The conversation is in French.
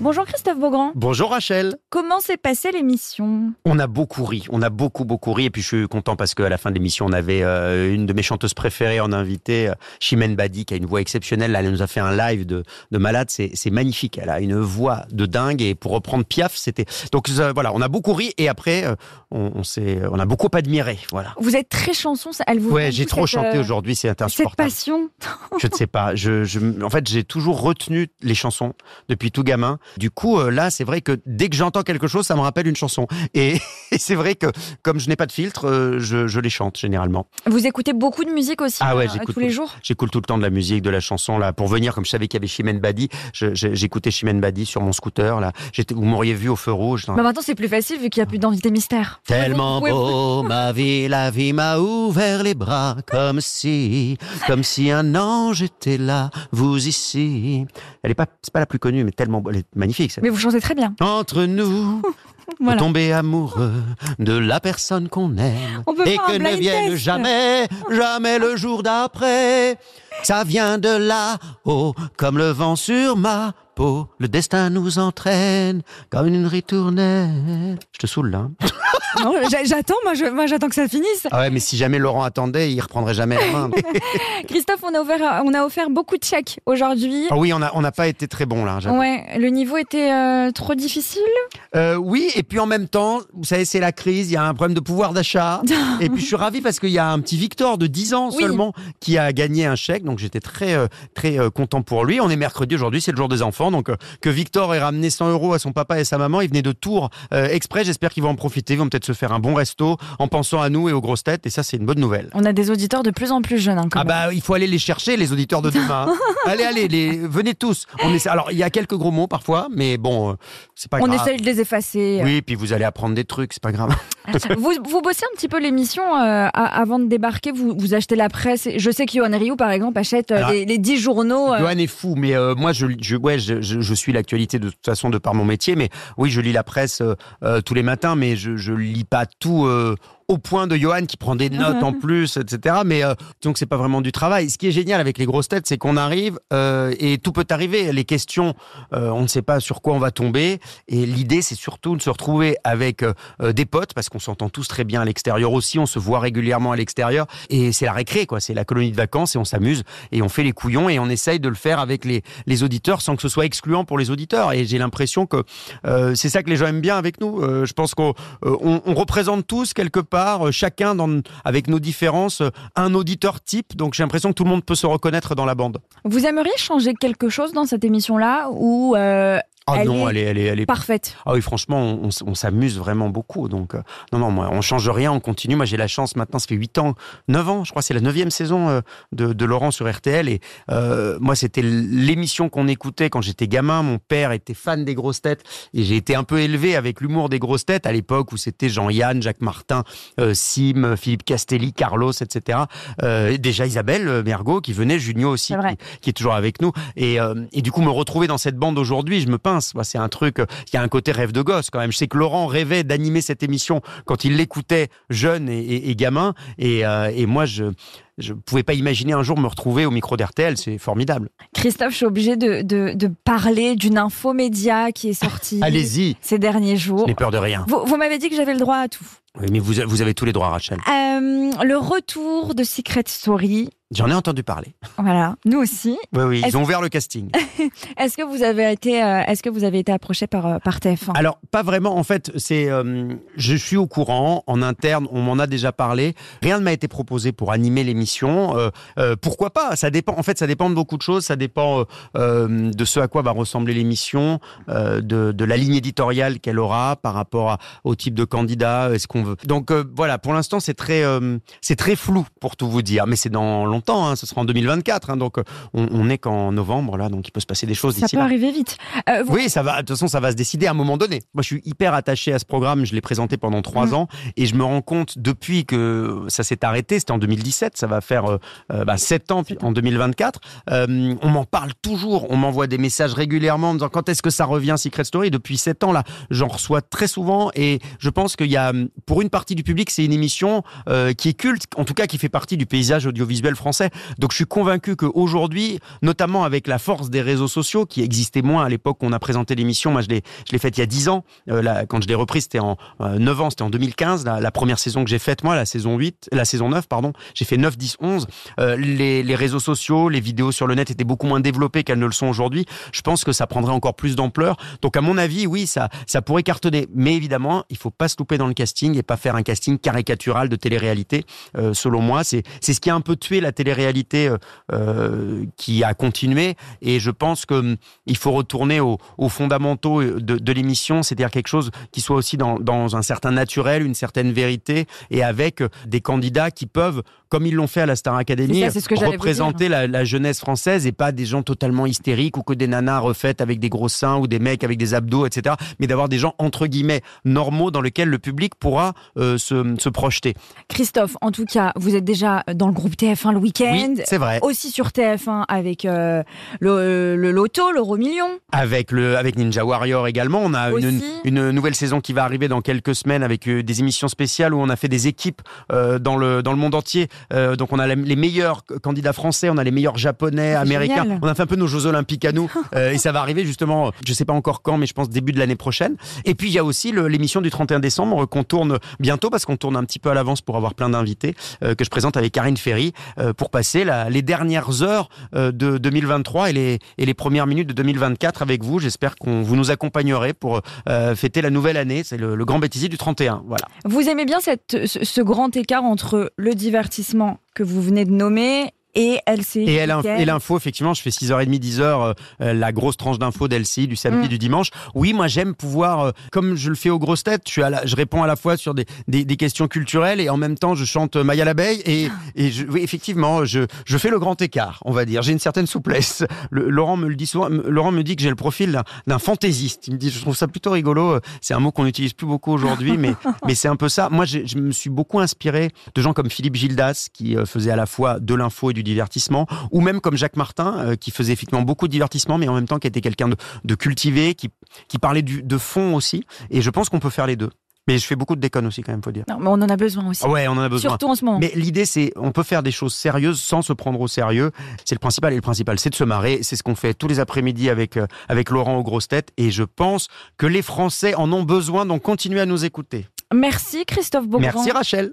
Bonjour Christophe Beaugrand. Bonjour Rachel. Comment s'est passée l'émission? On a beaucoup ri, on a beaucoup beaucoup ri et puis je suis content parce qu'à la fin de l'émission on avait euh, une de mes chanteuses préférées en invité, euh, Chimène Badi qui a une voix exceptionnelle. Elle nous a fait un live de, de malade, c'est magnifique. Elle a une voix de dingue et pour reprendre Piaf, c'était donc euh, voilà, on a beaucoup ri et après euh, on, on s'est on a beaucoup admiré. Voilà. Vous êtes très chanson, ça- elle vous Ouais, j'ai trop cette, chanté aujourd'hui, c'est Cette insupportable. passion. Je ne sais pas. Je, je, en fait, j'ai toujours retenu les chansons depuis tout gamin. Du coup, euh, là, c'est vrai que dès que j'entends quelque chose, ça me rappelle une chanson. Et, et c'est vrai que comme je n'ai pas de filtre, euh, je, je les chante généralement. Vous écoutez beaucoup de musique aussi Ah ouais, euh, j'écoute tous les jours J'écoute tout le temps de la musique, de la chanson là pour venir. Comme je savais qu'il y avait Chimène Badi, j'écoutais Chimène Badi sur mon scooter là. Vous m'auriez vu au feu rouge. bah Maintenant c'est plus facile vu qu'il n'y a plus d'invité mystère. Tellement beau, ma vie, la vie m'a ouvert les bras, comme si, comme si un ange était là, vous ici. Elle est pas, c'est pas la plus connue, mais tellement, elle est magnifique. Mais vous chantez très bien. Entre nous, Voilà. tomber amoureux de la personne qu'on aime On et que ne vienne test. jamais, jamais le jour d'après. Ça vient de là-haut, comme le vent sur ma peau. Le destin nous entraîne comme une ritournelle. Je te saoule là. hein Non, j'attends, moi, je- moi j'attends que ça finisse. Ah ouais, mais si jamais Laurent attendait, il reprendrait jamais la main. Christophe, on a, offert, on a offert beaucoup de chèques aujourd'hui. ah oui, on a on n'a pas été très bon là. j'avoue. Ouais, le niveau était euh, trop difficile. Euh, oui, et puis en même temps, vous savez, c'est la crise, il y a un problème de pouvoir d'achat. et puis je suis ravi parce qu'il y a un petit Victor de 10 ans Oui. seulement qui a gagné un chèque, donc j'étais très euh, très content pour lui. On est mercredi aujourd'hui, c'est le jour des enfants, donc que Victor ait ramené 100 euros à son papa et sa maman, il venait de Tours euh, exprès. J'espère qu'ils vont en profiter, ils vont peut-être se faire un bon resto en pensant à nous et aux grosses têtes, et ça c'est une bonne nouvelle. On a des auditeurs de plus en plus jeunes. hein, Ah bah il faut aller les chercher les auditeurs de demain. hein. allez allez les venez tous. On essaie- alors il y a quelques gros mots parfois mais bon euh, c'est pas on grave. essaye de les effacer. Oui, puis vous allez apprendre des trucs, c'est pas grave. vous, vous bossez un petit peu l'émission euh, avant de débarquer, vous, vous achetez la presse. Je sais que Johan Rioux, par exemple, achète euh, Alors, les, les 10 journaux. euh, Johan est fou, mais euh, moi, je, je, ouais, je, je, je suis l'actualité de toute façon de par mon métier, mais oui, je lis la presse tous les matins, mais je, je lis pas tout. Au point de Johan qui prend des notes en plus, etc. Mais euh, donc c'est pas vraiment du travail. Ce qui est génial avec les grosses têtes, c'est qu'on arrive euh, et tout peut arriver. Les questions, euh, on ne sait pas sur quoi on va tomber. Et l'idée, c'est surtout de se retrouver avec euh, des potes parce qu'on s'entend tous très bien à l'extérieur aussi. On se voit régulièrement à l'extérieur et c'est la récré, quoi. C'est la colonie de vacances et on s'amuse et on fait les couillons et on essaye de le faire avec les, les auditeurs sans que ce soit excluant pour les auditeurs. Et j'ai l'impression que c'est ça que les gens aiment bien avec nous. Je pense qu'on on, on représente tous quelque part, euh, chacun avec nos différences, euh, un auditeur type. Donc j'ai l'impression que tout le monde peut se reconnaître dans la bande. Vous aimeriez changer quelque chose dans cette émission-là ou euh, Ah Elle non, est elle est, elle est, elle est parfaite Ah oui, franchement, on, s'amuse vraiment beaucoup. Donc, euh, non, non, moi, on change rien, on continue. Moi, j'ai la chance maintenant, ça fait 8 ans, 9 ans, je crois, c'est la neuvième saison euh, de, de Laurent sur RTL. Et euh, moi, c'était l'émission qu'on écoutait quand j'étais gamin. Mon père était fan des grosses têtes et j'ai été un peu élevé avec l'humour des grosses têtes à l'époque où c'était Jean-Yann, Jacques Martin, euh, Sim, Philippe Castelli, Carlos, etc. Euh, et déjà Isabelle Mergot qui venait, Junio aussi, qui, qui est toujours avec nous. Et, euh, et du coup, me retrouver dans cette bande aujourd'hui, je me pince. C'est un truc, euh, il y a un côté rêve de gosse quand même. Je sais que Laurent rêvait d'animer cette émission quand il l'écoutait jeune et, et- et gamin. Et, euh, et moi, je je pouvais pas imaginer un jour me retrouver au micro d'RTL. C'est formidable. Christophe, je suis obligée de, de, de parler d'une infomédia qui est sortie Allez-y. ces derniers Je jours. n'ai peur de rien. Vous, vous m'avez dit que j'avais le droit à tout. Oui, mais vous, vous avez tous les droits, Rachel. Euh, le retour de Secret Story. J'en ai entendu parler. Voilà, nous aussi. Oui, oui, ils ont ouvert le casting. Est-ce que vous avez été, euh, est-ce que vous avez été approché par, euh, par TF1 Alors, pas vraiment. En fait, c'est, euh, je suis au courant. En interne, on m'en a déjà parlé. Rien ne m'a été proposé pour animer l'émission. Euh, euh, pourquoi pas? Ça dépend. En fait, ça dépend de beaucoup de choses. Ça dépend euh, de ce à quoi va ressembler l'émission, euh, de, de la ligne éditoriale qu'elle aura par rapport à- au type de candidat. Est-ce qu'on veut? Donc euh, voilà. Pour l'instant, c'est très, euh, c'est très flou pour tout vous dire. Mais c'est dans longtemps. Longtemps, hein, ce sera en 2024. Hein, donc on, on est qu'en novembre là, donc il peut se passer des choses Ça peut arriver vite. Euh, vous- Oui, ça va. De toute façon, ça va se décider à un moment donné. Moi, je suis hyper attaché à ce programme. Je l'ai présenté pendant trois Mhm. ans et je me rends compte depuis que ça s'est arrêté. C'était en 2017. Ça va faire euh, euh, bah, sept ans en 2024. Euh, on m'en parle toujours. On m'envoie des messages régulièrement en me disant quand est-ce que ça revient Secret Story? Depuis sept ans là, j'en reçois très souvent et je pense qu'il y a, pour une partie du public, c'est une émission euh, qui est culte, en tout cas qui fait partie du paysage audiovisuel français. Donc, je suis convaincu qu'aujourd'hui, notamment avec la force des réseaux sociaux qui existaient moins à l'époque où on a présenté l'émission. Moi, je l'ai, faite il y a 10 ans. Euh, quand je l'ai reprise, c'était en euh, 9 ans, c'était en 2015, la, première saison que j'ai faite, moi, la saison 8, la saison 9, pardon. J'ai fait 9, 10, 11. Euh, les, les réseaux sociaux, les vidéos sur le net étaient beaucoup moins développées qu'elles ne le sont aujourd'hui. Je pense que ça prendrait encore plus d'ampleur. Donc, à mon avis, oui, ça, ça pourrait cartonner. Mais évidemment, il faut pas se louper dans le casting et pas faire un casting caricatural de télé-réalité. Euh, selon moi, c'est, c'est ce qui a un peu tué la télé-réalité euh, euh, qui a continué. Et je pense que hum, il faut retourner aux, aux fondamentaux de, de l'émission, c'est-à-dire quelque chose qui soit aussi dans un certain naturel, une certaine vérité, et avec des candidats qui peuvent, comme ils l'ont fait à la Star Academy, ça, ce que représenter la, la jeunesse française et pas des gens totalement hystériques ou que des nanas refaites avec des gros seins ou des mecs avec des abdos, etc. Mais d'avoir des gens entre guillemets normaux dans lesquels le public pourra euh, se, se projeter. Christophe, en tout cas, vous êtes déjà dans le groupe TF1 le week-end. Oui, c'est vrai. Aussi sur TF1 avec euh, le, le loto, l'euro million. Avec le avec Ninja Warrior également, on a une, une nouvelle saison qui va arriver dans quelques semaines avec euh, des émissions spéciales où on a fait des équipes euh, dans le dans le monde entier. Euh, donc on a les meilleurs candidats français, on a les meilleurs japonais, américains. génial. On a fait un peu nos Jeux olympiques à nous euh, et ça va arriver justement, je sais pas encore quand, mais je pense début de l'année prochaine. Et puis il y a aussi l'émission du 31 décembre qu'on tourne bientôt parce qu'on tourne un petit peu à l'avance pour avoir plein d'invités euh, que je présente avec Karine Ferry pour passer la- les dernières heures de 2023 et les, et les premières minutes de 2024 avec vous. J'espère qu'on vous nous accompagnerez pour fêter la nouvelle année. C'est le, le grand bêtisier du 31. Voilà. Vous aimez bien cette, ce, ce grand écart entre le divertissement que vous venez de nommer et LCI. Et elle- et l'info, effectivement, je fais 6h30, 10h, euh, euh, la grosse tranche d'info d'Elsie du samedi, Mm. du dimanche. Oui, moi j'aime pouvoir, euh, comme je le fais aux grosses têtes, je, suis à la- je réponds à la fois sur des, des, des questions culturelles et en même temps je chante Maya l'abeille et, et je, oui, effectivement, je, je fais le grand écart, on va dire. J'ai une certaine souplesse. Le- Laurent me le dit souvent, Laurent me dit que j'ai le profil d'un- fantaisiste. Il me dit, je trouve ça plutôt rigolo. Euh, C'est un mot qu'on n'utilise plus beaucoup aujourd'hui, mais, mais c'est un peu ça. Moi, je me suis beaucoup inspiré de gens comme Philippe Gildas, qui euh, faisait à la fois de l'info et du divertissement, ou même comme Jacques Martin, euh, qui faisait effectivement beaucoup de divertissement, mais en même temps qui était quelqu'un de, de cultivé, qui, qui parlait du, de fond aussi. Et je pense qu'on peut faire les deux. Mais je fais beaucoup de déconnes aussi, quand même, faut dire. Non, mais on en a besoin aussi. Ouais, on en a besoin. Surtout en ce moment. Mais l'idée, c'est, on peut faire des choses sérieuses sans se prendre au sérieux. C'est le principal. Et le principal, c'est de se marrer. C'est ce qu'on fait tous les après-midi avec, euh, avec Laurent aux grosses têtes. Et je pense que les Français en ont besoin, donc continuez à nous écouter. Merci Christophe Beaugrand. Merci Rachel.